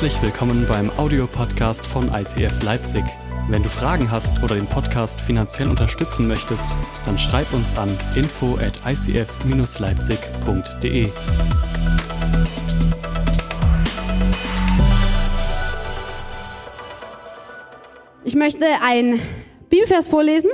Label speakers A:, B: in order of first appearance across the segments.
A: Herzlich willkommen beim Audiopodcast von ICF Leipzig. Wenn du Fragen hast oder den Podcast finanziell unterstützen möchtest, dann schreib uns an info at icf-leipzig.de.
B: Ich möchte einen Bibelvers vorlesen,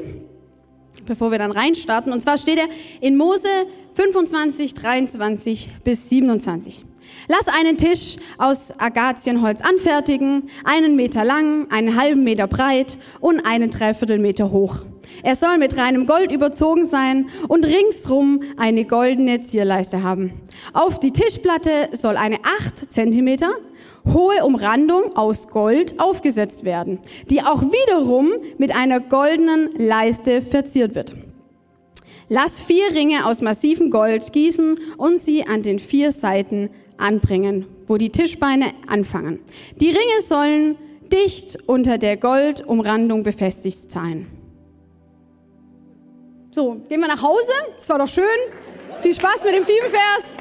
B: bevor wir dann reinstarten. Und zwar steht er in Mose 25, 23 bis 27. Lass einen Tisch aus Agazienholz anfertigen, einen Meter lang, einen halben Meter breit und einen Dreiviertelmeter hoch. Er soll mit reinem Gold überzogen sein und ringsrum eine goldene Zierleiste haben. Auf die Tischplatte soll eine acht Zentimeter hohe Umrandung aus Gold aufgesetzt werden, die auch wiederum mit einer goldenen Leiste verziert wird. Lass vier Ringe aus massivem Gold gießen und sie an den vier Seiten anbringen, wo die Tischbeine anfangen. Die Ringe sollen dicht unter der Goldumrandung befestigt sein. So, gehen wir nach Hause. Das war doch schön. Viel Spaß mit dem Bibelvers.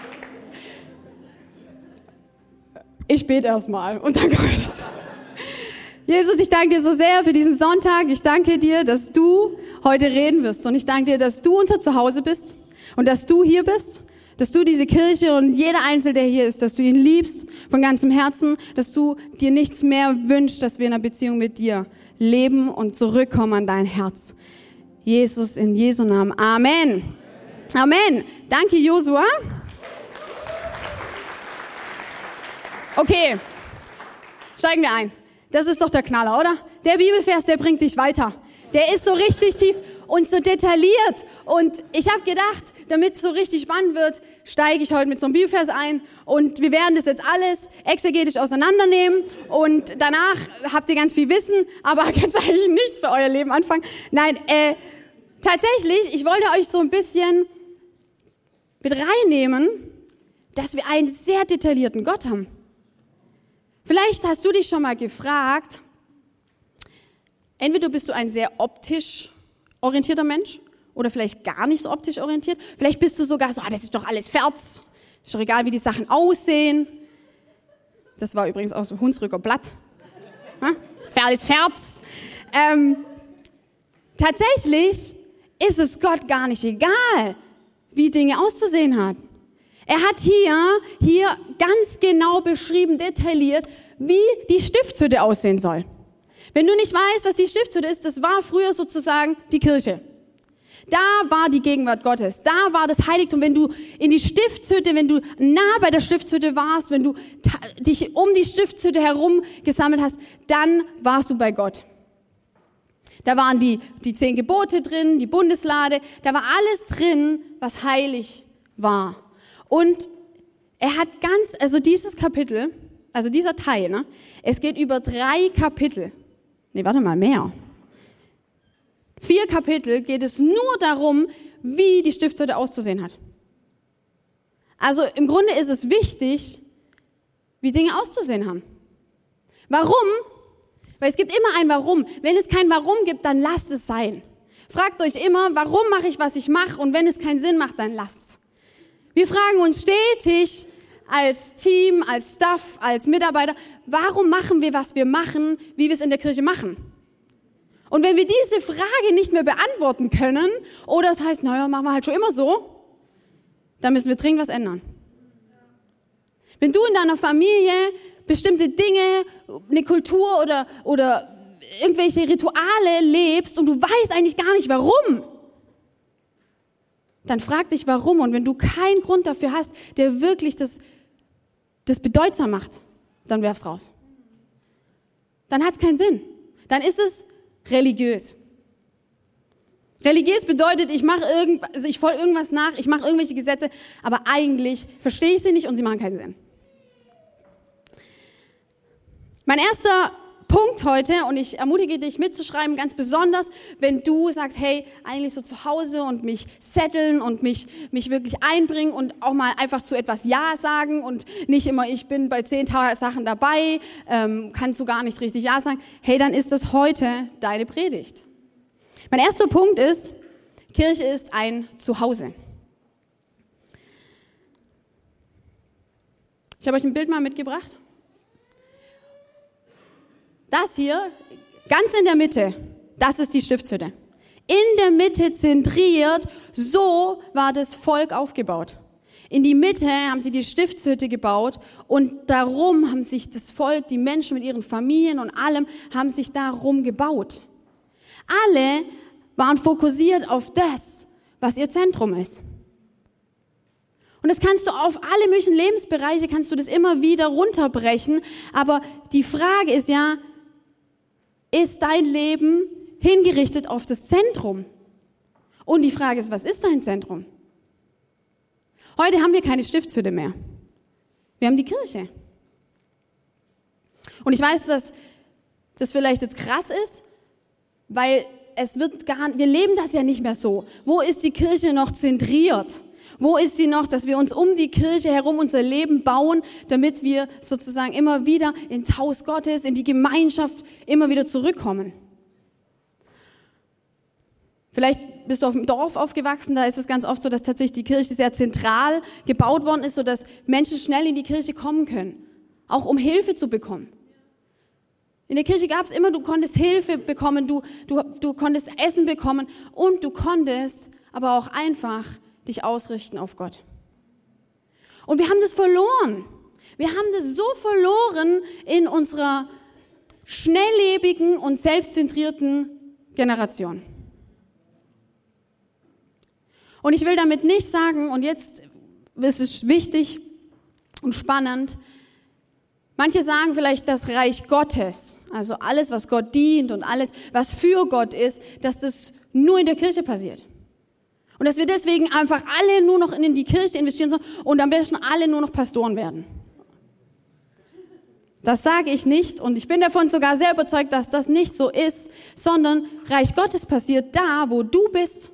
B: Ich bete erstmal und dann kommen wir. Jesus, ich danke dir so sehr für diesen Sonntag. Ich danke dir, dass du heute reden wirst. Und ich danke dir, dass du unser Zuhause bist und dass du hier bist dass du diese Kirche und jeder Einzelne, der hier ist, dass du ihn liebst von ganzem Herzen, dass du dir nichts mehr wünschst, dass wir in einer Beziehung mit dir leben und zurückkommen an dein Herz. Jesus, in Jesu Namen. Amen. Amen. Danke, Josua. Okay, steigen wir ein. Das ist doch der Knaller, oder? Der Bibelvers, der bringt dich weiter. Der ist so richtig tief und so detailliert. Und ich habe gedacht, damit es so richtig spannend wird, steige ich heute mit so einem Bibelvers ein und wir werden das jetzt alles exegetisch auseinandernehmen und danach habt ihr ganz viel Wissen, aber ganz eigentlich nichts für euer Leben anfangen. Nein, äh, tatsächlich, ich wollte euch so ein bisschen mit reinnehmen, dass wir einen sehr detaillierten Gott haben. Vielleicht hast du dich schon mal gefragt, entweder bist du ein sehr optisch orientierter Mensch oder vielleicht gar nicht so optisch orientiert. Vielleicht bist du sogar so, ah, das ist doch alles Ferz. Ist doch egal, wie die Sachen aussehen. Das war übrigens aus dem Hunsrücker Blatt. Das ist alles Ferz. Ähm, tatsächlich ist es Gott gar nicht egal, wie Dinge auszusehen hat. Er hat hier, hier ganz genau beschrieben, detailliert, wie die Stiftshütte aussehen soll. Wenn du nicht weißt, was die Stiftshütte ist, das war früher sozusagen die Kirche. Da war die Gegenwart Gottes. Da war das Heiligtum. Wenn du in die Stiftshütte, wenn du nah bei der Stiftshütte warst, wenn du dich um die Stiftshütte herum gesammelt hast, dann warst du bei Gott. Da waren die, die zehn Gebote drin, die Bundeslade. Da war alles drin, was heilig war. Und er hat ganz, also dieses Kapitel, also dieser Teil, ne, es geht über drei Kapitel. Nee, warte mal, mehr vier Kapitel geht es nur darum, wie die Stiftshütte auszusehen hat. Also im Grunde ist es wichtig, wie Dinge auszusehen haben. Warum? Weil es gibt immer ein Warum. Wenn es kein Warum gibt, dann lasst es sein. Fragt euch immer, warum mache ich, was ich mache? Und wenn es keinen Sinn macht, dann lasst es. Wir fragen uns stetig als Team, als Staff, als Mitarbeiter, warum machen wir, was wir machen, wie wir es in der Kirche machen? Und wenn wir diese Frage nicht mehr beantworten können, oder es heißt, naja, machen wir halt schon immer so, dann müssen wir dringend was ändern. Wenn du in deiner Familie bestimmte Dinge, eine Kultur oder, oder irgendwelche Rituale lebst und du weißt eigentlich gar nicht warum, dann frag dich warum. Und wenn du keinen Grund dafür hast, der wirklich das, das bedeutsam macht, dann werf's raus. Dann hat's keinen Sinn. Dann ist es religiös. Religiös bedeutet, ich mache irgendwas, also ich folge irgendwas nach, ich mache irgendwelche Gesetze, aber eigentlich verstehe ich sie nicht und sie machen keinen Sinn. Mein erster Punkt heute, und ich ermutige dich mitzuschreiben, ganz besonders, wenn du sagst, hey, eigentlich so zu Hause und mich setteln und mich, mich wirklich einbringen und auch mal einfach zu etwas Ja sagen und nicht immer, ich bin bei zehn Sachen dabei, ähm, kannst du gar nicht richtig Ja sagen. Hey, dann ist das heute deine Predigt. Mein erster Punkt ist, Kirche ist ein Zuhause. Ich habe euch ein Bild mal mitgebracht. Das hier, ganz in der Mitte, das ist die Stiftshütte. In der Mitte zentriert, so war das Volk aufgebaut. In die Mitte haben sie die Stiftshütte gebaut und darum haben sich das Volk, die Menschen mit ihren Familien und allem, haben sich darum gebaut. Alle waren fokussiert auf das, was ihr Zentrum ist. Und das kannst du auf alle möglichen Lebensbereiche, kannst du das immer wieder runterbrechen. Aber die Frage ist ja, ist dein Leben hingerichtet auf das Zentrum? Und die Frage ist, was ist dein Zentrum? Heute haben wir keine Stiftshütte mehr. Wir haben die Kirche. Und ich weiß, dass das vielleicht jetzt krass ist, weil es wird gar, wir leben das ja nicht mehr so. Wo ist die Kirche noch zentriert? Wo ist sie noch, dass wir uns um die Kirche herum unser Leben bauen, damit wir sozusagen immer wieder ins Haus Gottes, in die Gemeinschaft immer wieder zurückkommen? Vielleicht bist du auf dem Dorf aufgewachsen, da ist es ganz oft so, dass tatsächlich die Kirche sehr zentral gebaut worden ist, sodass Menschen schnell in die Kirche kommen können, auch um Hilfe zu bekommen. In der Kirche gab es immer, du konntest Hilfe bekommen, du, du, du konntest Essen bekommen und du konntest aber auch einfach dich ausrichten auf Gott. Und wir haben das verloren. Wir haben das so verloren in unserer schnelllebigen und selbstzentrierten Generation. Und ich will damit nicht sagen, und jetzt ist es wichtig und spannend, manche sagen vielleicht das Reich Gottes, also alles, was Gott dient und alles, was für Gott ist, dass das nur in der Kirche passiert. Und dass wir deswegen einfach alle nur noch in die Kirche investieren sollen und am besten alle nur noch Pastoren werden. Das sage ich nicht und ich bin davon sogar sehr überzeugt, dass das nicht so ist, sondern Reich Gottes passiert da, wo du bist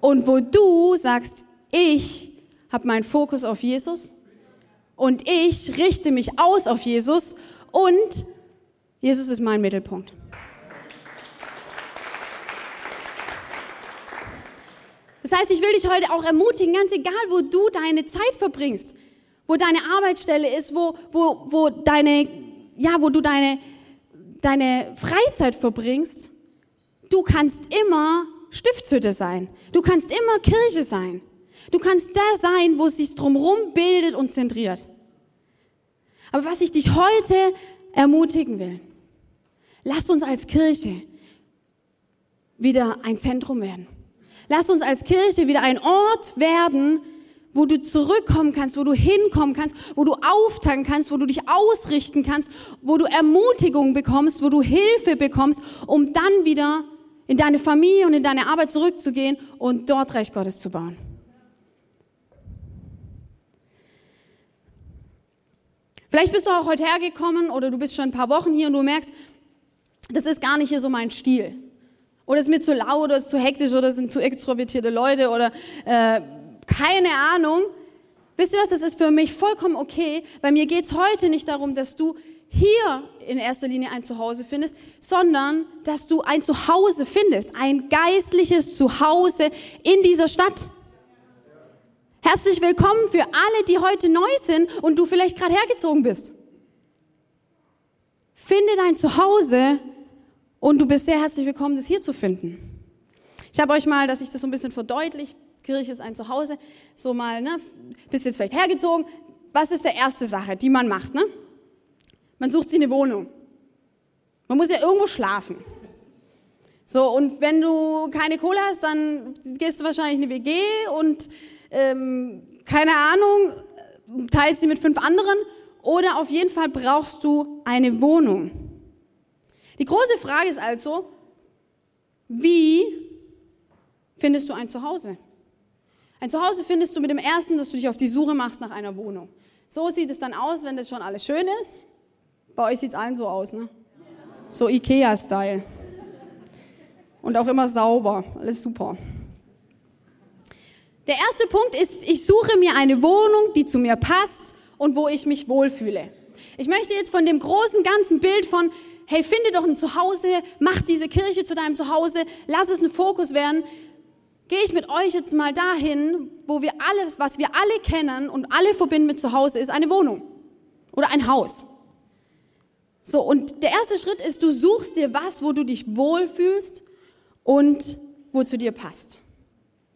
B: und wo du sagst, ich habe meinen Fokus auf Jesus und ich richte mich aus auf Jesus und Jesus ist mein Mittelpunkt. Das heißt, ich will dich heute auch ermutigen, ganz egal, wo du deine Zeit verbringst, wo deine Arbeitsstelle ist, wo, wo, wo deine, ja, wo du deine, deine Freizeit verbringst, du kannst immer Stiftshütte sein. Du kannst immer Kirche sein. Du kannst da sein, wo es sich drumherum bildet und zentriert. Aber was ich dich heute ermutigen will, lass uns als Kirche wieder ein Zentrum werden. Lass uns als Kirche wieder ein Ort werden, wo du zurückkommen kannst, wo du hinkommen kannst, wo du auftanken kannst, wo du dich ausrichten kannst, wo du Ermutigung bekommst, wo du Hilfe bekommst, um dann wieder in deine Familie und in deine Arbeit zurückzugehen und dort Recht Gottes zu bauen. Vielleicht bist du auch heute hergekommen oder du bist schon ein paar Wochen hier und du merkst, das ist gar nicht hier so mein Stil. Oder ist mir zu laut oder ist zu hektisch oder sind zu extrovertierte Leute oder äh, keine Ahnung. Wisst ihr was, das ist für mich vollkommen okay, weil mir geht's heute nicht darum, dass du hier in erster Linie ein Zuhause findest, sondern dass du ein Zuhause findest, ein geistliches Zuhause in dieser Stadt. Herzlich willkommen für alle, die heute neu sind und du vielleicht gerade hergezogen bist. Finde dein Zuhause und du bist sehr herzlich willkommen, das hier zu finden. Ich habe euch mal, dass ich das so ein bisschen verdeutlicht, Kirche ist ein Zuhause, so mal, ne, bist jetzt vielleicht hergezogen. Was ist die erste Sache, die man macht, ne? Man sucht sich eine Wohnung. Man muss ja irgendwo schlafen. So, und wenn du keine Kohle hast, dann gehst du wahrscheinlich in eine WG und ähm, keine Ahnung, teilst sie mit fünf anderen oder auf jeden Fall brauchst du eine Wohnung. Die große Frage ist also, wie findest du ein Zuhause? Ein Zuhause findest du mit dem ersten, dass du dich auf die Suche machst nach einer Wohnung. So sieht es dann aus, wenn das schon alles schön ist. Bei euch sieht es allen so aus, ne? So Ikea-Style. Und auch immer sauber. Alles super. Der erste Punkt ist, ich suche mir eine Wohnung, die zu mir passt und wo ich mich wohlfühle. Ich möchte jetzt von dem großen ganzen Bild von hey, finde doch ein Zuhause, mach diese Kirche zu deinem Zuhause, lass es ein Fokus werden. Gehe ich mit euch jetzt mal dahin, wo wir alles, was wir alle kennen und alle verbinden mit Zuhause, ist eine Wohnung oder ein Haus. So, und der erste Schritt ist, du suchst dir was, wo du dich wohlfühlst und wo zu dir passt.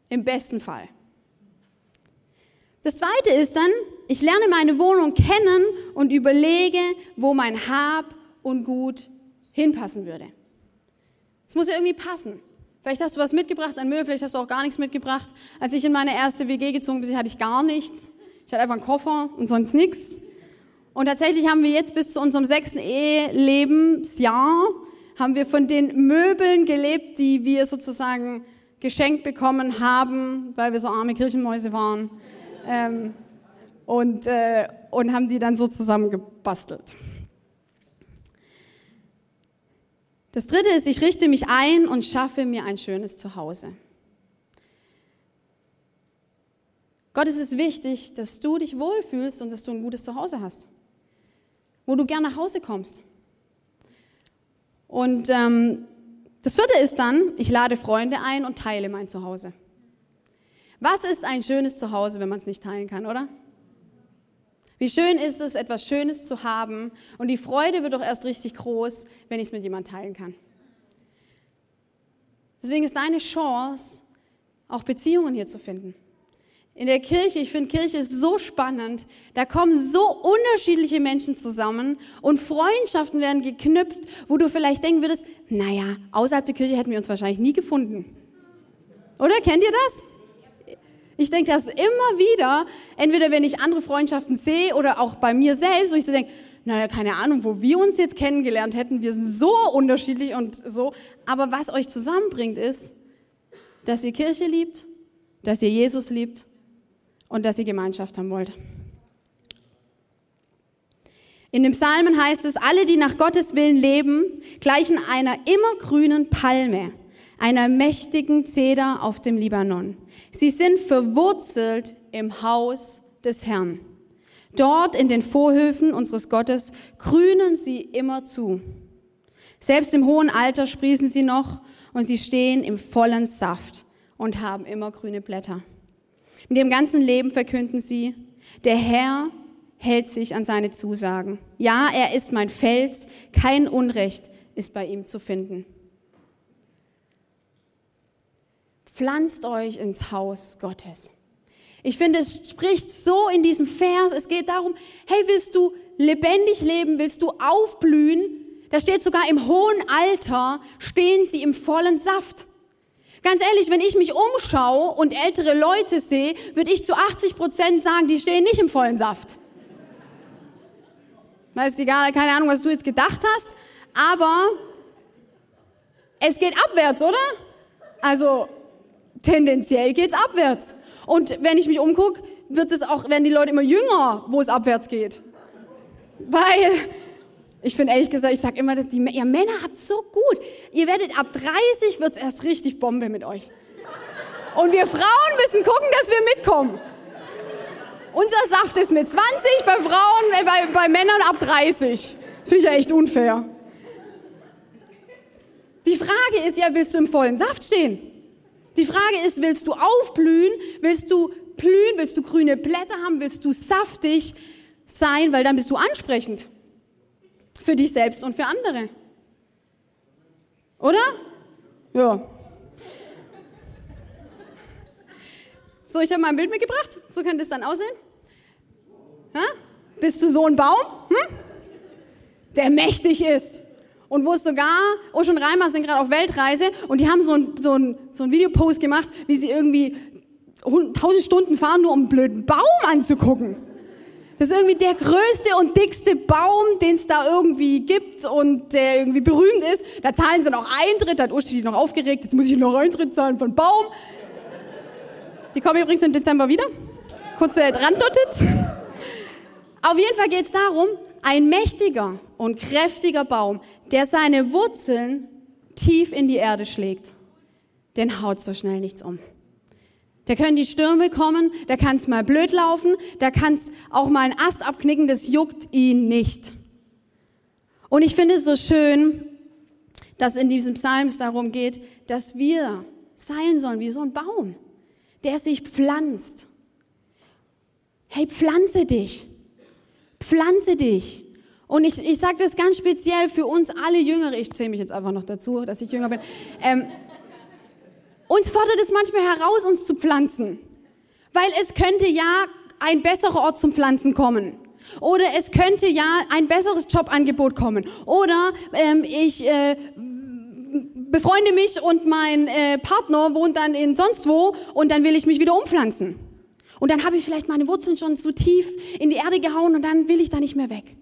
B: Im besten Fall. Das zweite ist dann, ich lerne meine Wohnung kennen und überlege, wo mein Hab und Gut hinpassen würde. Es muss ja irgendwie passen. Vielleicht hast du was mitgebracht an Müll, vielleicht hast du auch gar nichts mitgebracht. Als ich in meine erste WG gezogen bin, hatte ich gar nichts. Ich hatte einfach einen Koffer und sonst nichts. Und tatsächlich haben wir jetzt bis zu unserem sechsten Ehelebensjahr, haben wir von den Möbeln gelebt, die wir sozusagen geschenkt bekommen haben, weil wir so arme Kirchenmäuse waren. Ähm, und, äh, und haben die dann so zusammengebastelt. Das dritte ist, ich richte mich ein und schaffe mir ein schönes Zuhause. Gott ist es wichtig, dass du dich wohlfühlst und dass du ein gutes Zuhause hast, wo du gern nach Hause kommst. Und ähm, das vierte ist dann, ich lade Freunde ein und teile mein Zuhause. Was ist ein schönes Zuhause, wenn man es nicht teilen kann, oder? Wie schön ist es, etwas Schönes zu haben und die Freude wird doch erst richtig groß, wenn ich es mit jemandem teilen kann. Deswegen ist deine Chance, auch Beziehungen hier zu finden. In der Kirche, ich finde Kirche ist so spannend, da kommen so unterschiedliche Menschen zusammen und Freundschaften werden geknüpft, wo du vielleicht denken würdest, naja, außerhalb der Kirche hätten wir uns wahrscheinlich nie gefunden. Oder kennt ihr das? Ich denke das immer wieder, entweder wenn ich andere Freundschaften sehe oder auch bei mir selbst, wo ich so denke, naja, keine Ahnung, wo wir uns jetzt kennengelernt hätten. Wir sind so unterschiedlich und so. Aber was euch zusammenbringt, ist, dass ihr Kirche liebt, dass ihr Jesus liebt und dass ihr Gemeinschaft haben wollt. In dem Psalmen heißt es, alle, die nach Gottes Willen leben, gleichen einer immergrünen Palme, einer mächtigen Zeder auf dem Libanon. Sie sind verwurzelt im Haus des Herrn. Dort in den Vorhöfen unseres Gottes grünen sie immer zu. Selbst im hohen Alter sprießen sie noch und sie stehen im vollen Saft und haben immer grüne Blätter. In dem ganzen Leben verkünden sie, der Herr hält sich an seine Zusagen. Ja, er ist mein Fels, kein Unrecht ist bei ihm zu finden. Pflanzt euch ins Haus Gottes. Ich finde, es spricht so in diesem Vers. Es geht darum, hey, willst du lebendig leben? Willst du aufblühen? Da steht sogar im hohen Alter stehen sie im vollen Saft. Ganz ehrlich, wenn ich mich umschaue und ältere Leute sehe, würde ich zu 80 Prozent sagen, die stehen nicht im vollen Saft. Weiß egal, keine Ahnung, was du jetzt gedacht hast, aber es geht abwärts, oder? Also tendenziell geht's abwärts. Und wenn ich mich umgucke, wird es auch, werden die Leute immer jünger, wo es abwärts geht. Weil, ich finde ehrlich gesagt, ich sage immer, dass die, ihr Männer habt so gut. Ihr werdet ab 30 wird's erst richtig Bombe mit euch. Und wir Frauen müssen gucken, dass wir mitkommen. Unser Saft ist mit 20, bei Frauen, äh, bei, bei Männern ab 30. Das finde ich ja echt unfair. Die Frage ist ja, willst du im vollen Saft stehen? Die Frage ist, willst du aufblühen? Willst du blühen? Willst du grüne Blätter haben? Willst du saftig sein? Weil dann bist du ansprechend. Für dich selbst und für andere. Oder? Ja. So, ich habe mal ein Bild mitgebracht. So könnte es dann aussehen. Ha? Bist du so ein Baum, hm? der mächtig ist? Und wo es sogar, Ocean Reimer sind gerade auf Weltreise und die haben so ein, so ein, so ein Videopost gemacht, wie sie irgendwie tausend Stunden fahren, nur um einen blöden Baum anzugucken. Das ist irgendwie der größte und dickste Baum, den es da irgendwie gibt und der irgendwie berühmt ist. Da zahlen sie noch Eintritt, da hat Uschi sich noch aufgeregt, jetzt muss ich noch Eintritt zahlen von Baum. Die kommen übrigens im Dezember wieder. Kurze Randnotiz. Auf jeden Fall geht es darum, ein mächtiger und kräftiger Baum, der seine Wurzeln tief in die Erde schlägt, den haut so schnell nichts um. Da können die Stürme kommen, da kann es mal blöd laufen, da kann es auch mal einen Ast abknicken, das juckt ihn nicht. Und ich finde es so schön, dass in diesem Psalm es darum geht, dass wir sein sollen wie so ein Baum, der sich pflanzt. Hey, pflanze dich. Pflanze dich Und ich, ich sage das ganz speziell für uns alle Jüngere, ich zähle mich jetzt einfach noch dazu, dass ich jünger bin. Ähm, uns fordert es manchmal heraus, uns zu pflanzen. Weil es könnte ja ein besserer Ort zum Pflanzen kommen. Oder es könnte ja ein besseres Jobangebot kommen. Oder ähm, ich äh, befreunde mich und mein äh, Partner wohnt dann in sonst wo und dann will ich mich wieder umpflanzen. Und dann habe ich vielleicht meine Wurzeln schon zu tief in die Erde gehauen und dann will ich da nicht mehr weg.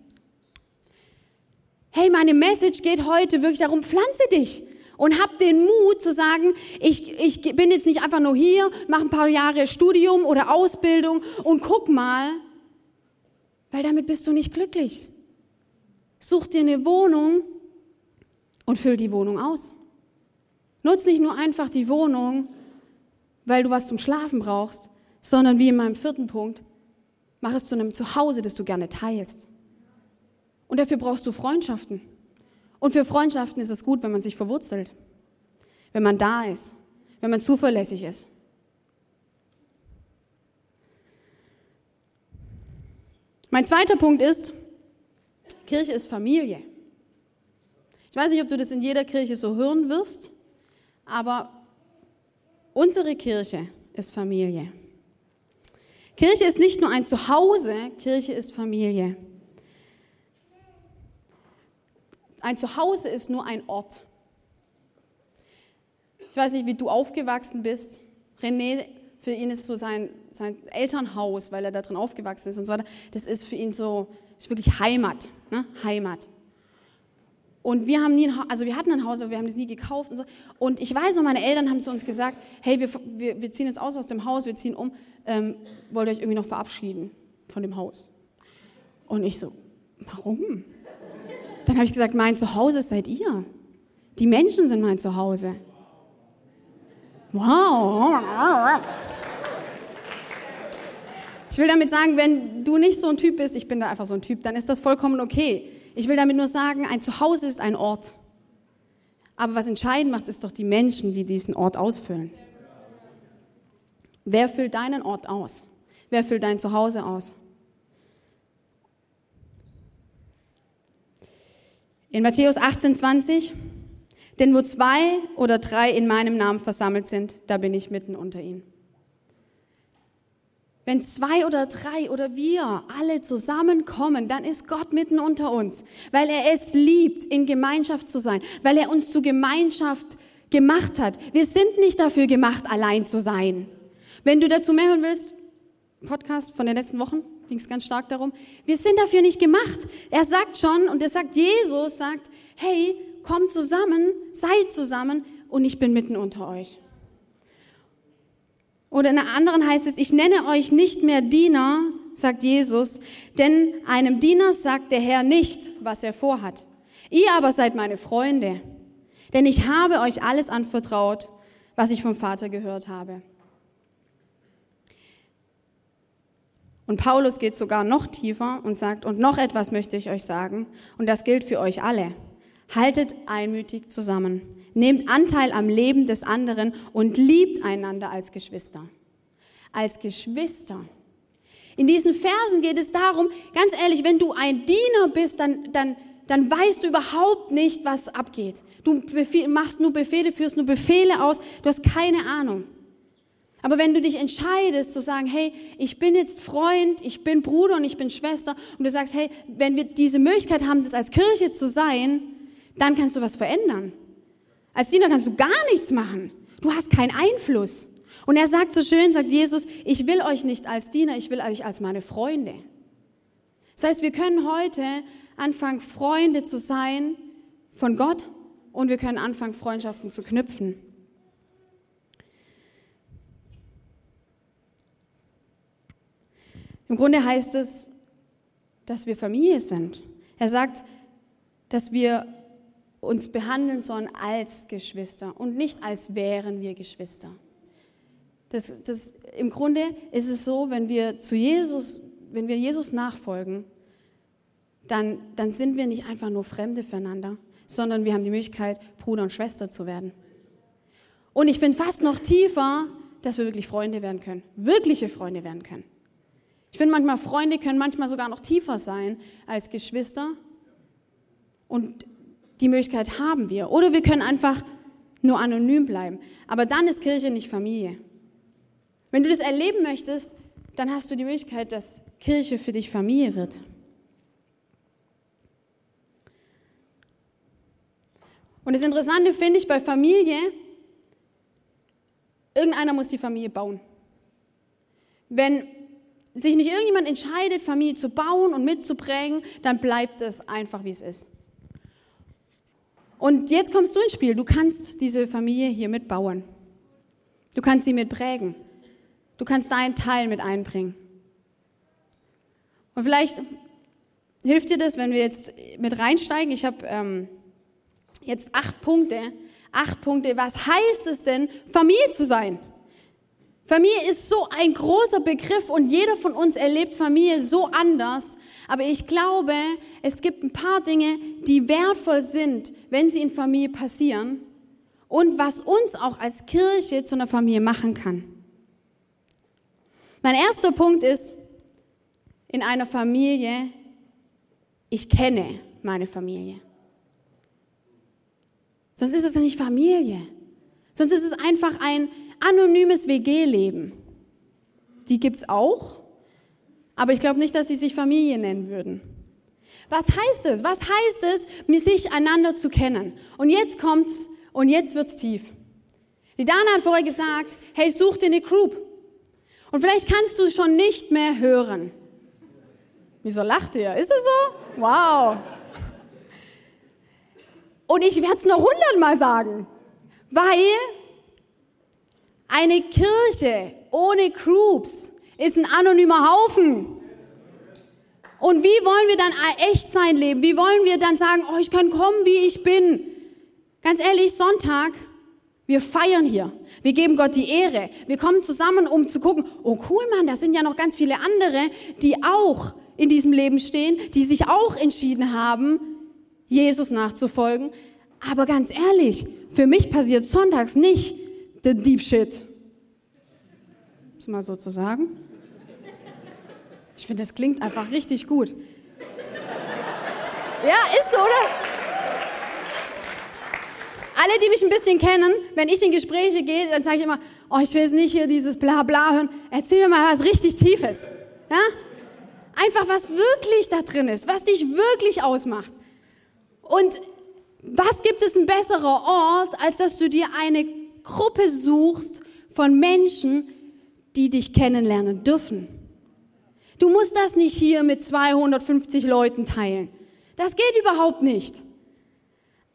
B: Hey, meine Message geht heute wirklich darum, pflanze dich und hab den Mut zu sagen, ich, ich bin jetzt nicht einfach nur hier, mache ein paar Jahre Studium oder Ausbildung und guck mal, weil damit bist du nicht glücklich. Such dir eine Wohnung und füll die Wohnung aus. Nutz nicht nur einfach die Wohnung, weil du was zum Schlafen brauchst, sondern wie in meinem vierten Punkt, mach es zu einem Zuhause, das du gerne teilst. Und dafür brauchst du Freundschaften. Und für Freundschaften ist es gut, wenn man sich verwurzelt, wenn man da ist, wenn man zuverlässig ist. Mein zweiter Punkt ist, Kirche ist Familie. Ich weiß nicht, ob du das in jeder Kirche so hören wirst, aber unsere Kirche ist Familie. Kirche ist nicht nur ein Zuhause, Kirche ist Familie. Ein Zuhause ist nur ein Ort. Ich weiß nicht, wie du aufgewachsen bist. René, für ihn ist so sein, sein Elternhaus, weil er da drin aufgewachsen ist und so weiter, das ist für ihn so, ist wirklich Heimat, ne? Heimat. Und wir haben nie, also wir hatten ein Haus, aber wir haben das nie gekauft und so. Und ich weiß noch, meine Eltern haben zu uns gesagt, hey, wir, wir, wir ziehen jetzt aus aus dem Haus, wir ziehen um, ähm, wollt ihr euch irgendwie noch verabschieden von dem Haus? Und ich so, warum? Dann habe ich gesagt, mein Zuhause seid ihr. Die Menschen sind mein Zuhause. Wow. Ich will damit sagen, wenn du nicht so ein Typ bist, ich bin da einfach so ein Typ, dann ist das vollkommen okay. Ich will damit nur sagen, ein Zuhause ist ein Ort. Aber was entscheidend macht, ist doch die Menschen, die diesen Ort ausfüllen. Wer füllt deinen Ort aus? Wer füllt dein Zuhause aus? In Matthäus 18, 20, denn wo zwei oder drei in meinem Namen versammelt sind, da bin ich mitten unter ihnen. Wenn zwei oder drei oder wir alle zusammenkommen, dann ist Gott mitten unter uns, weil er es liebt, in Gemeinschaft zu sein, weil er uns zu Gemeinschaft gemacht hat. Wir sind nicht dafür gemacht, allein zu sein. Wenn du dazu mehr hören willst, Podcast von den letzten Wochen, ging es ganz stark darum. Wir sind dafür nicht gemacht. Er sagt schon, und er sagt, Jesus sagt, hey, kommt zusammen, seid zusammen und ich bin mitten unter euch. Oder in einer anderen heißt es, ich nenne euch nicht mehr Diener, sagt Jesus, denn einem Diener sagt der Herr nicht, was er vorhat. Ihr aber seid meine Freunde, denn ich habe euch alles anvertraut, was ich vom Vater gehört habe. Und Paulus geht sogar noch tiefer und sagt, und noch etwas möchte ich euch sagen, und das gilt für euch alle. Haltet einmütig zusammen, nehmt Anteil am Leben des anderen und liebt einander als Geschwister. Als Geschwister. In diesen Versen geht es darum, ganz ehrlich, wenn du ein Diener bist, dann, dann, dann weißt du überhaupt nicht, was abgeht. Du machst nur Befehle, führst nur Befehle aus, du hast keine Ahnung. Aber wenn du dich entscheidest zu sagen, hey, ich bin jetzt Freund, ich bin Bruder und ich bin Schwester und du sagst, hey, wenn wir diese Möglichkeit haben, das als Kirche zu sein, dann kannst du was verändern. Als Diener kannst du gar nichts machen. Du hast keinen Einfluss. Und er sagt so schön, sagt Jesus, ich will euch nicht als Diener, ich will euch als meine Freunde. Das heißt, wir können heute anfangen, Freunde zu sein von Gott und wir können anfangen, Freundschaften zu knüpfen. Im Grunde heißt es, dass wir Familie sind. Er sagt, dass wir uns behandeln sollen als Geschwister und nicht als wären wir Geschwister. Das, das, Im Grunde ist es so, wenn wir zu Jesus, wenn wir Jesus nachfolgen, dann, dann sind wir nicht einfach nur Fremde füreinander, sondern wir haben die Möglichkeit, Bruder und Schwester zu werden. Und ich finde fast noch tiefer, dass wir wirklich Freunde werden können, wirkliche Freunde werden können. Ich finde manchmal, Freunde können manchmal sogar noch tiefer sein als Geschwister Und die Möglichkeit haben wir. Oder wir können einfach nur anonym bleiben. Aber dann ist Kirche nicht Familie. Wenn du das erleben möchtest, dann hast du die Möglichkeit, dass Kirche für dich Familie wird. Und das Interessante finde ich bei Familie, irgendeiner muss die Familie bauen. Wenn sich nicht irgendjemand entscheidet, Familie zu bauen und mitzuprägen, dann bleibt es einfach, wie es ist. Und jetzt kommst du ins Spiel. Du kannst diese Familie hier mitbauen. Du kannst sie mitprägen. Du kannst deinen Teil mit einbringen. Und vielleicht hilft dir das, wenn wir jetzt mit reinsteigen. Ich habe ähm, jetzt acht Punkte. Acht Punkte. Was heißt es denn, Familie zu sein? Familie ist so ein großer Begriff und jeder von uns erlebt Familie so anders. Aber ich glaube, es gibt ein paar Dinge, die wertvoll sind, wenn sie in Familie passieren und was uns auch als Kirche zu einer Familie machen kann. Mein erster Punkt ist, in einer Familie, ich kenne meine Familie. Sonst ist es nicht Familie. Sonst ist es einfach ein anonymes WG-Leben. Die gibt's auch, aber ich glaube nicht, dass sie sich Familie nennen würden. Was heißt es? Was heißt es, sich einander zu kennen? Und jetzt kommt's und jetzt wird's tief. Die Dana hat vorher gesagt, hey, such dir eine Group. Und vielleicht kannst du es schon nicht mehr hören. Wieso lacht ihr? Ist es so? Wow. Und ich werde es noch hundertmal sagen, weil eine Kirche ohne Groups ist ein anonymer Haufen. Und wie wollen wir dann echt sein leben? Wie wollen wir dann sagen, oh, ich kann kommen, wie ich bin? Ganz ehrlich, Sonntag, wir feiern hier. Wir geben Gott die Ehre. Wir kommen zusammen, um zu gucken, oh cool, Mann, da sind ja noch ganz viele andere, die auch in diesem Leben stehen, die sich auch entschieden haben, Jesus nachzufolgen. Aber ganz ehrlich, für mich passiert sonntags nicht the deep shit. Um es mal so zu sagen. Ich finde, das klingt einfach richtig gut. Ja, ist so, oder? Alle, die mich ein bisschen kennen, wenn ich in Gespräche gehe, dann sage ich immer, oh, ich will jetzt nicht hier dieses Blabla hören. Erzähl mir mal was richtig Tiefes. Ja? Einfach was wirklich da drin ist, was dich wirklich ausmacht. Und was gibt es ein besserer Ort, als dass du dir eine Gruppe suchst von Menschen, die dich kennenlernen dürfen? Du musst das nicht hier mit 250 Leuten teilen. Das geht überhaupt nicht.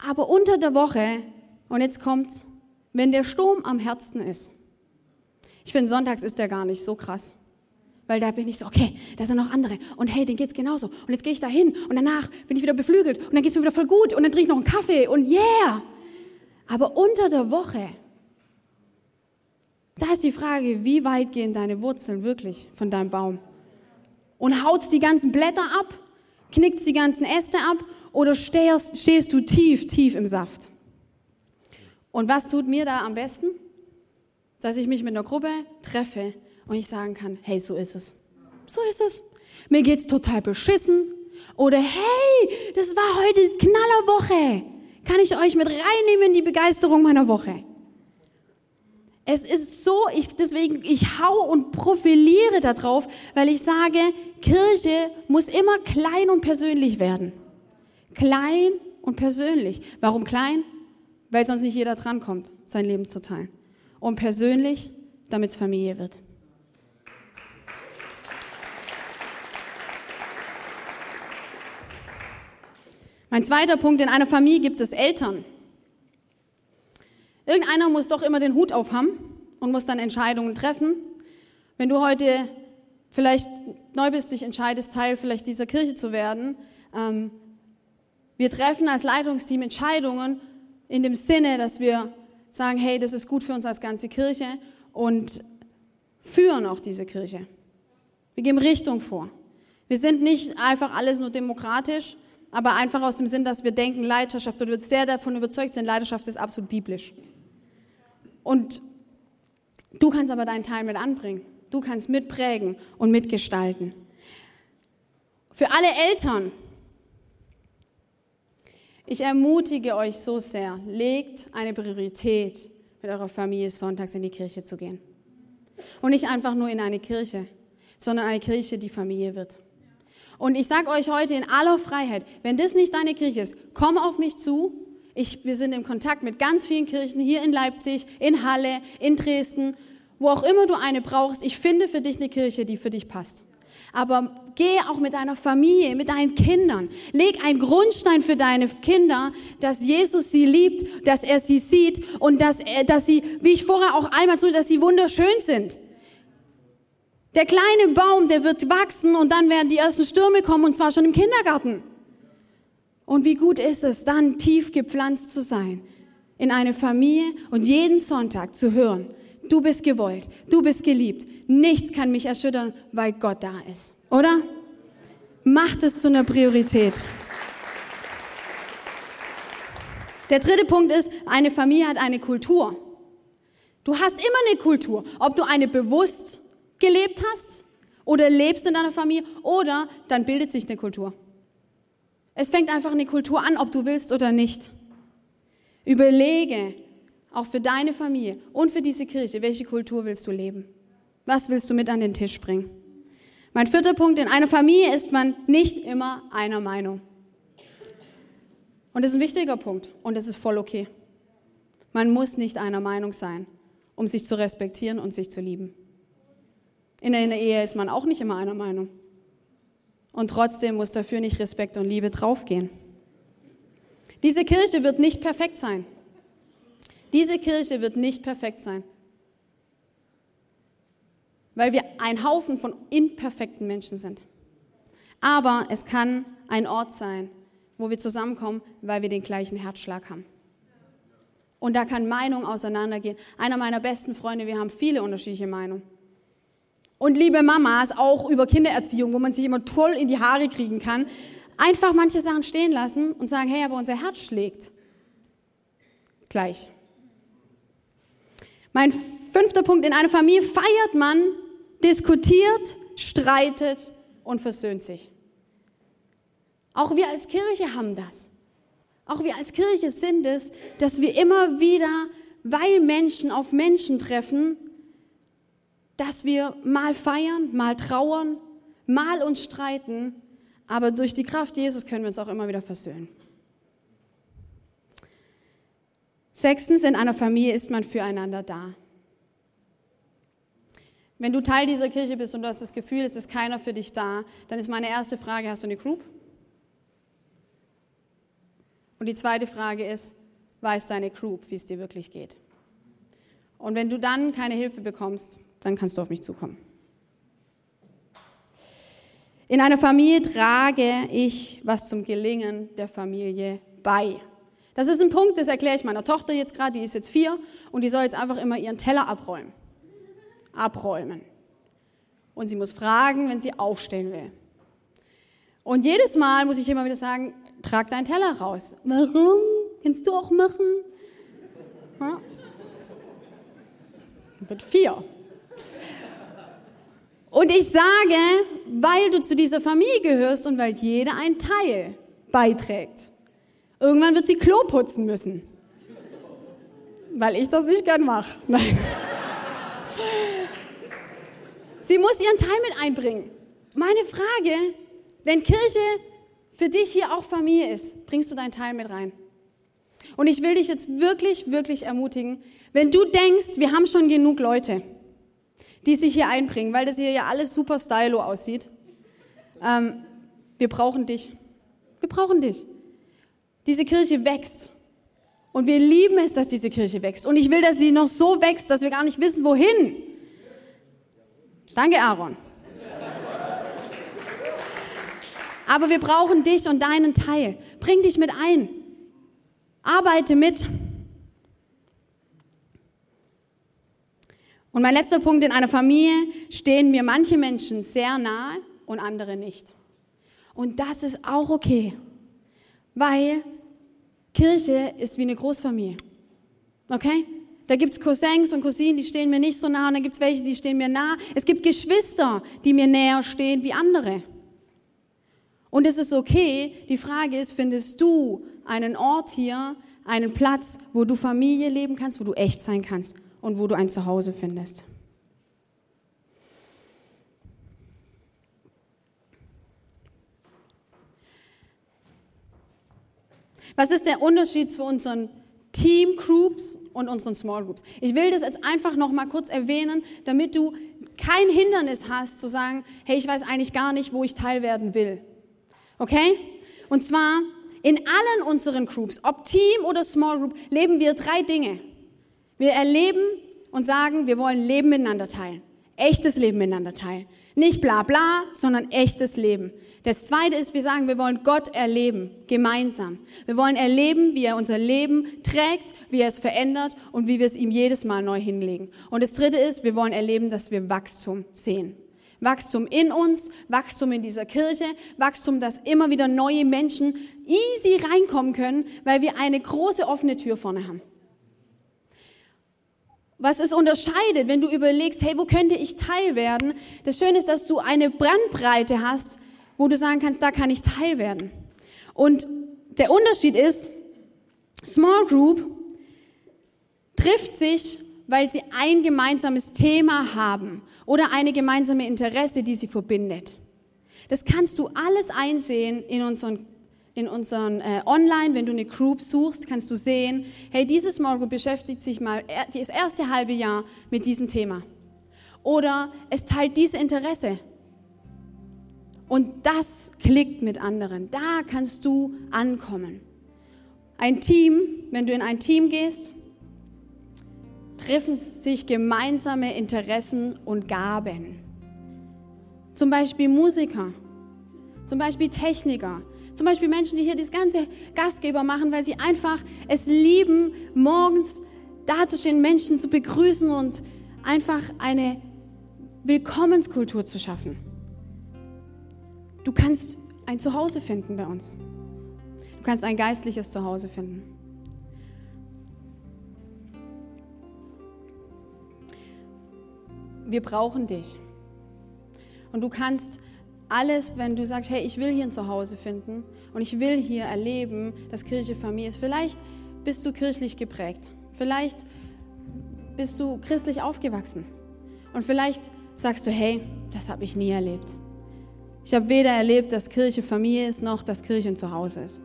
B: Aber unter der Woche, und jetzt kommt's, wenn der Sturm am Herzen ist. Ich finde, sonntags ist der gar nicht so krass. Weil da bin ich so, okay, da sind noch andere. Und hey, denen geht's genauso. Und jetzt gehe ich da hin und danach bin ich wieder beflügelt und dann geht's mir wieder voll gut und dann trinke ich noch einen Kaffee und yeah. Aber unter der Woche, da ist die Frage, wie weit gehen deine Wurzeln wirklich von deinem Baum? Und haut's die ganzen Blätter ab? Knickt's die ganzen Äste ab? Oder stehst, stehst du tief, tief im Saft? Und was tut mir da am besten? Dass ich mich mit einer Gruppe treffe und ich sagen kann, hey, so ist es. So ist es. Mir geht's total beschissen. Oder hey, das war heute Knallerwoche. Kann ich euch mit reinnehmen in die Begeisterung meiner Woche? Es ist so, ich, deswegen, ich hau und profiliere darauf, weil ich sage, Kirche muss immer klein und persönlich werden. Klein und persönlich. Warum klein? Weil sonst nicht jeder drankommt, sein Leben zu teilen. Und persönlich, damit es Familie wird. Mein zweiter Punkt, in einer Familie gibt es Eltern. Irgendeiner muss doch immer den Hut aufhaben und muss dann Entscheidungen treffen. Wenn du heute vielleicht neu bist, dich entscheidest, Teil vielleicht dieser Kirche zu werden, ähm, wir treffen als Leitungsteam Entscheidungen in dem Sinne, dass wir sagen, hey, das ist gut für uns als ganze Kirche und führen auch diese Kirche. Wir geben Richtung vor. Wir sind nicht einfach alles nur demokratisch, aber einfach aus dem Sinn, dass wir denken, Leidenschaft, oder wir sehr davon überzeugt sind, Leidenschaft ist absolut biblisch. Und du kannst aber deinen Teil mit anbringen. Du kannst mitprägen und mitgestalten. Für alle Eltern, Ich ermutige euch so sehr, legt eine Priorität mit eurer Familie sonntags in die Kirche zu gehen. Und nicht einfach nur in eine Kirche, sondern eine Kirche, die Familie wird. Und ich sage euch heute in aller Freiheit, wenn das nicht deine Kirche ist, komm auf mich zu. Ich, wir sind im Kontakt mit ganz vielen Kirchen hier in Leipzig, in Halle, in Dresden, wo auch immer du eine brauchst. Ich finde für dich eine Kirche, die für dich passt. Aber geh auch mit deiner Familie, mit deinen Kindern. Leg einen Grundstein für deine Kinder, dass Jesus sie liebt, dass er sie sieht und dass, dass sie, wie ich vorher auch einmal zu, dass sie wunderschön sind. Der kleine Baum, der wird wachsen und dann werden die ersten Stürme kommen und zwar schon im Kindergarten. Und wie gut ist es, dann tief gepflanzt zu sein in eine Familie und jeden Sonntag zu hören, du bist gewollt, du bist geliebt, nichts kann mich erschüttern, weil Gott da ist. Oder? Macht es zu einer Priorität. Der dritte Punkt ist, eine Familie hat eine Kultur. Du hast immer eine Kultur. Ob du eine bewusst gelebt hast oder lebst in deiner Familie oder dann bildet sich eine Kultur. Es fängt einfach eine Kultur an, ob du willst oder nicht. Überlege, auch für deine Familie und für diese Kirche, welche Kultur willst du leben? Was willst du mit an den Tisch bringen? Mein vierter Punkt, in einer Familie ist man nicht immer einer Meinung. Und das ist ein wichtiger Punkt und das ist voll okay. Man muss nicht einer Meinung sein, um sich zu respektieren und sich zu lieben. In einer Ehe ist man auch nicht immer einer Meinung. Und trotzdem muss dafür nicht Respekt und Liebe draufgehen. Diese Kirche wird nicht perfekt sein. Diese Kirche wird nicht perfekt sein weil wir ein Haufen von imperfekten Menschen sind. Aber es kann ein Ort sein, wo wir zusammenkommen, weil wir den gleichen Herzschlag haben. Und da kann Meinung auseinandergehen. Einer meiner besten Freunde, wir haben viele unterschiedliche Meinungen. Und liebe Mamas, auch über Kindererziehung, wo man sich immer toll in die Haare kriegen kann, einfach manche Sachen stehen lassen und sagen, hey, aber unser Herz schlägt gleich. Mein fünfter Punkt, in einer Familie feiert man diskutiert, streitet und versöhnt sich. Auch wir als Kirche haben das. Auch wir als Kirche sind es, dass wir immer wieder, weil Menschen auf Menschen treffen, dass wir mal feiern, mal trauern, mal uns streiten, aber durch die Kraft Jesus können wir uns auch immer wieder versöhnen. Sechstens, in einer Familie ist man füreinander da. Wenn du Teil dieser Kirche bist und du hast das Gefühl, es ist keiner für dich da, dann ist meine erste Frage, hast du eine Group? Und die zweite Frage ist, weiß deine Group, wie es dir wirklich geht? Und wenn du dann keine Hilfe bekommst, dann kannst du auf mich zukommen. In einer Familie trage ich was zum Gelingen der Familie bei. Das ist ein Punkt, das erkläre ich meiner Tochter jetzt gerade, die ist jetzt vier und die soll jetzt einfach immer ihren Teller abräumen abräumen. Und sie muss fragen, wenn sie aufstehen will. Und jedes Mal muss ich immer wieder sagen, trag deinen Teller raus. Warum? Kannst du auch machen? Ja. Wird vier. Und ich sage, weil du zu dieser Familie gehörst und weil jeder einen Teil beiträgt. Irgendwann wird sie Klo putzen müssen. Weil ich das nicht gern mache. Nein. Sie muss ihren Teil mit einbringen. Meine Frage, wenn Kirche für dich hier auch Familie ist, bringst du deinen Teil mit rein? Und ich will dich jetzt wirklich, wirklich ermutigen, wenn du denkst, wir haben schon genug Leute, die sich hier einbringen, weil das hier ja alles super stylo aussieht. Ähm, wir brauchen dich. Wir brauchen dich. Diese Kirche wächst. Und wir lieben es, dass diese Kirche wächst. Und ich will, dass sie noch so wächst, dass wir gar nicht wissen, wohin. Danke, Aaron. Aber wir brauchen dich und deinen Teil. Bring dich mit ein. Arbeite mit. Und mein letzter Punkt, in einer Familie stehen mir manche Menschen sehr nahe und andere nicht. Und das ist auch okay, weil Kirche ist wie eine Großfamilie. Okay? Da gibt's Cousins und Cousinen, die stehen mir nicht so nah und dann gibt's welche, die stehen mir nah. Es gibt Geschwister, die mir näher stehen wie andere. Und es ist okay. Die Frage ist, findest du einen Ort hier, einen Platz, wo du Familie leben kannst, wo du echt sein kannst und wo du ein Zuhause findest? Was ist der Unterschied zu unseren Team Groups und unseren Small Groups? Ich will das jetzt einfach noch mal kurz erwähnen, damit du kein Hindernis hast zu sagen, hey, ich weiß eigentlich gar nicht, wo ich teil werden will. Okay? Und zwar in allen unseren Groups, ob Team oder Small Group, leben wir drei Dinge. Wir erleben und sagen, wir wollen Leben miteinander teilen. Echtes Leben miteinander teilen. Nicht bla bla, sondern echtes Leben. Das zweite ist, wir sagen, wir wollen Gott erleben, gemeinsam. Wir wollen erleben, wie er unser Leben trägt, wie er es verändert und wie wir es ihm jedes Mal neu hinlegen. Und das dritte ist, wir wollen erleben, dass wir Wachstum sehen. Wachstum in uns, Wachstum in dieser Kirche, Wachstum, dass immer wieder neue Menschen easy reinkommen können, weil wir eine große offene Tür vorne haben. Was es unterscheidet, wenn du überlegst, hey, wo könnte ich Teil werden? Das Schöne ist, dass du eine Brandbreite hast, wo du sagen kannst, da kann ich Teil werden. Und der Unterschied ist, Small Group trifft sich, weil sie ein gemeinsames Thema haben oder eine gemeinsame Interesse, die sie verbindet. Das kannst du alles einsehen in unseren in unseren äh, Online, wenn du eine Group suchst, kannst du sehen, hey, diese Small Group beschäftigt sich mal das erste halbe Jahr mit diesem Thema. Oder es teilt diese Interesse. Und das klickt mit anderen. Da kannst du ankommen. Ein Team, wenn du in ein Team gehst, treffen sich gemeinsame Interessen und Gaben. Zum Beispiel Musiker, zum Beispiel Techniker, zum Beispiel Menschen, die hier das ganze Gastgeber machen, weil sie einfach es lieben, morgens dazustehen, Menschen zu begrüßen und einfach eine Willkommenskultur zu schaffen. Du kannst ein Zuhause finden bei uns. Du kannst ein geistliches Zuhause finden. Wir brauchen dich. Und du kannst alles, wenn du sagst, hey, ich will hier ein Zuhause finden und ich will hier erleben, dass Kirche Familie ist. Vielleicht bist du kirchlich geprägt. Vielleicht bist du christlich aufgewachsen. Und vielleicht sagst du, hey, das habe ich nie erlebt. Ich habe weder erlebt, dass Kirche Familie ist, noch dass Kirche ein Zuhause ist.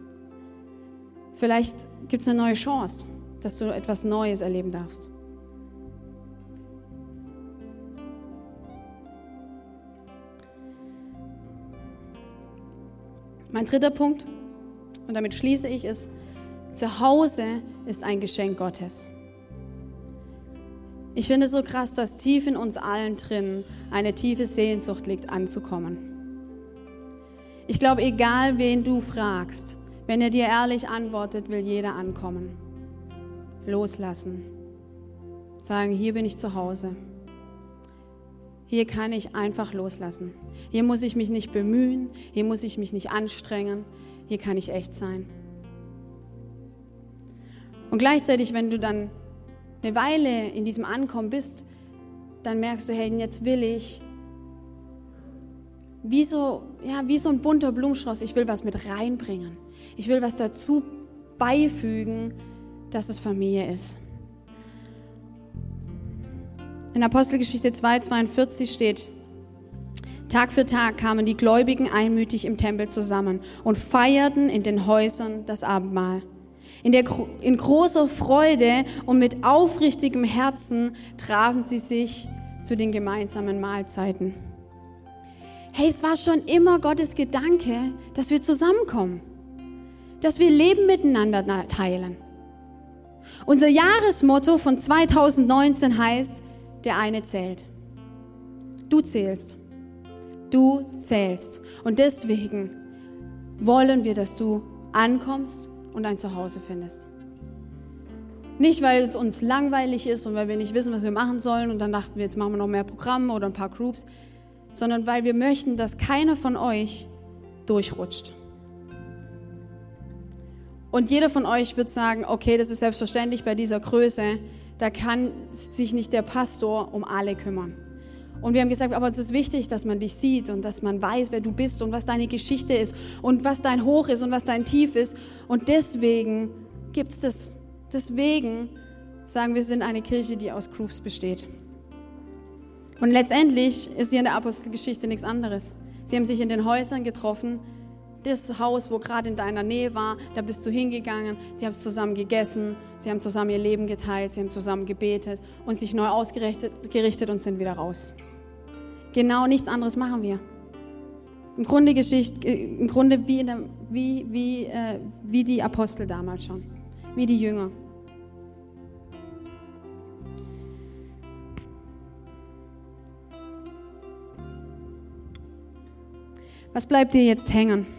B: Vielleicht gibt es eine neue Chance, dass du etwas Neues erleben darfst. Mein dritter Punkt, und damit schließe ich, ist, Zuhause ist ein Geschenk Gottes. Ich finde es so krass, dass tief in uns allen drin eine tiefe Sehnsucht liegt, anzukommen. Ich glaube, egal wen du fragst, wenn er dir ehrlich antwortet, will jeder ankommen. Loslassen. Sagen, hier bin ich zu Hause. Hier kann ich einfach loslassen. Hier muss ich mich nicht bemühen, hier muss ich mich nicht anstrengen, hier kann ich echt sein. Und gleichzeitig, wenn du dann eine Weile in diesem Ankommen bist, dann merkst du, hey, jetzt will ich wie so, ja, wie so ein bunter Blumenstrauß. Ich will was mit reinbringen. Ich will was dazu beifügen, dass es Familie ist. In Apostelgeschichte 2, 42 steht, Tag für Tag kamen die Gläubigen einmütig im Tempel zusammen und feierten in den Häusern das Abendmahl. In, der, in großer Freude und mit aufrichtigem Herzen trafen sie sich zu den gemeinsamen Mahlzeiten. Hey, es war schon immer Gottes Gedanke, dass wir zusammenkommen, dass wir Leben miteinander teilen. Unser Jahresmotto von 2019 heißt, der eine zählt. Du zählst. Du zählst. Und deswegen wollen wir, dass du ankommst und ein Zuhause findest. Nicht, weil es uns langweilig ist und weil wir nicht wissen, was wir machen sollen und dann dachten wir, jetzt machen wir noch mehr Programme oder ein paar Groups sondern weil wir möchten, dass keiner von euch durchrutscht. Und jeder von euch wird sagen, okay, das ist selbstverständlich bei dieser Größe, da kann sich nicht der Pastor um alle kümmern. Und wir haben gesagt, aber es ist wichtig, dass man dich sieht und dass man weiß, wer du bist und was deine Geschichte ist und was dein Hoch ist und was dein Tief ist. Und deswegen gibt es das. Deswegen sagen wir, sind eine Kirche, die aus Groups besteht. Und letztendlich ist hier in der Apostelgeschichte nichts anderes. Sie haben sich in den Häusern getroffen. Das Haus, wo gerade in deiner Nähe war, da bist du hingegangen. Die haben zusammen gegessen, sie haben zusammen ihr Leben geteilt, sie haben zusammen gebetet und sich neu ausgerichtet und sind wieder raus. Genau nichts anderes machen wir. Im Grunde, Geschichte, äh, im Grunde wie, der, wie, wie, äh, wie die Apostel damals schon, wie die Jünger. Was bleibt dir jetzt hängen?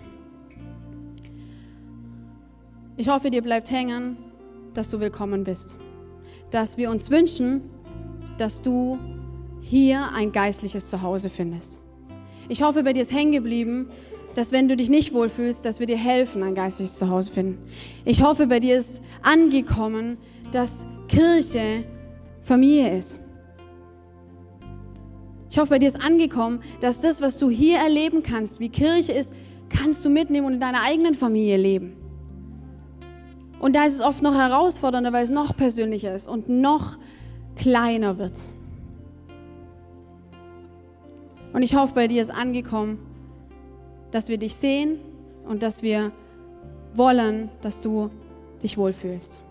B: Ich hoffe, dir bleibt hängen, dass du willkommen bist. Dass wir uns wünschen, dass du hier ein geistliches Zuhause findest. Ich hoffe, bei dir ist hängen geblieben, dass wenn du dich nicht wohlfühlst, dass wir dir helfen, ein geistliches Zuhause finden. Ich hoffe, bei dir ist angekommen, dass Kirche Familie ist. Ich hoffe, bei dir ist angekommen, dass das, was du hier erleben kannst, wie Kirche ist, kannst du mitnehmen und in deiner eigenen Familie leben. Und da ist es oft noch herausfordernder, weil es noch persönlicher ist und noch kleiner wird. Und ich hoffe, bei dir ist angekommen, dass wir dich sehen und dass wir wollen, dass du dich wohlfühlst.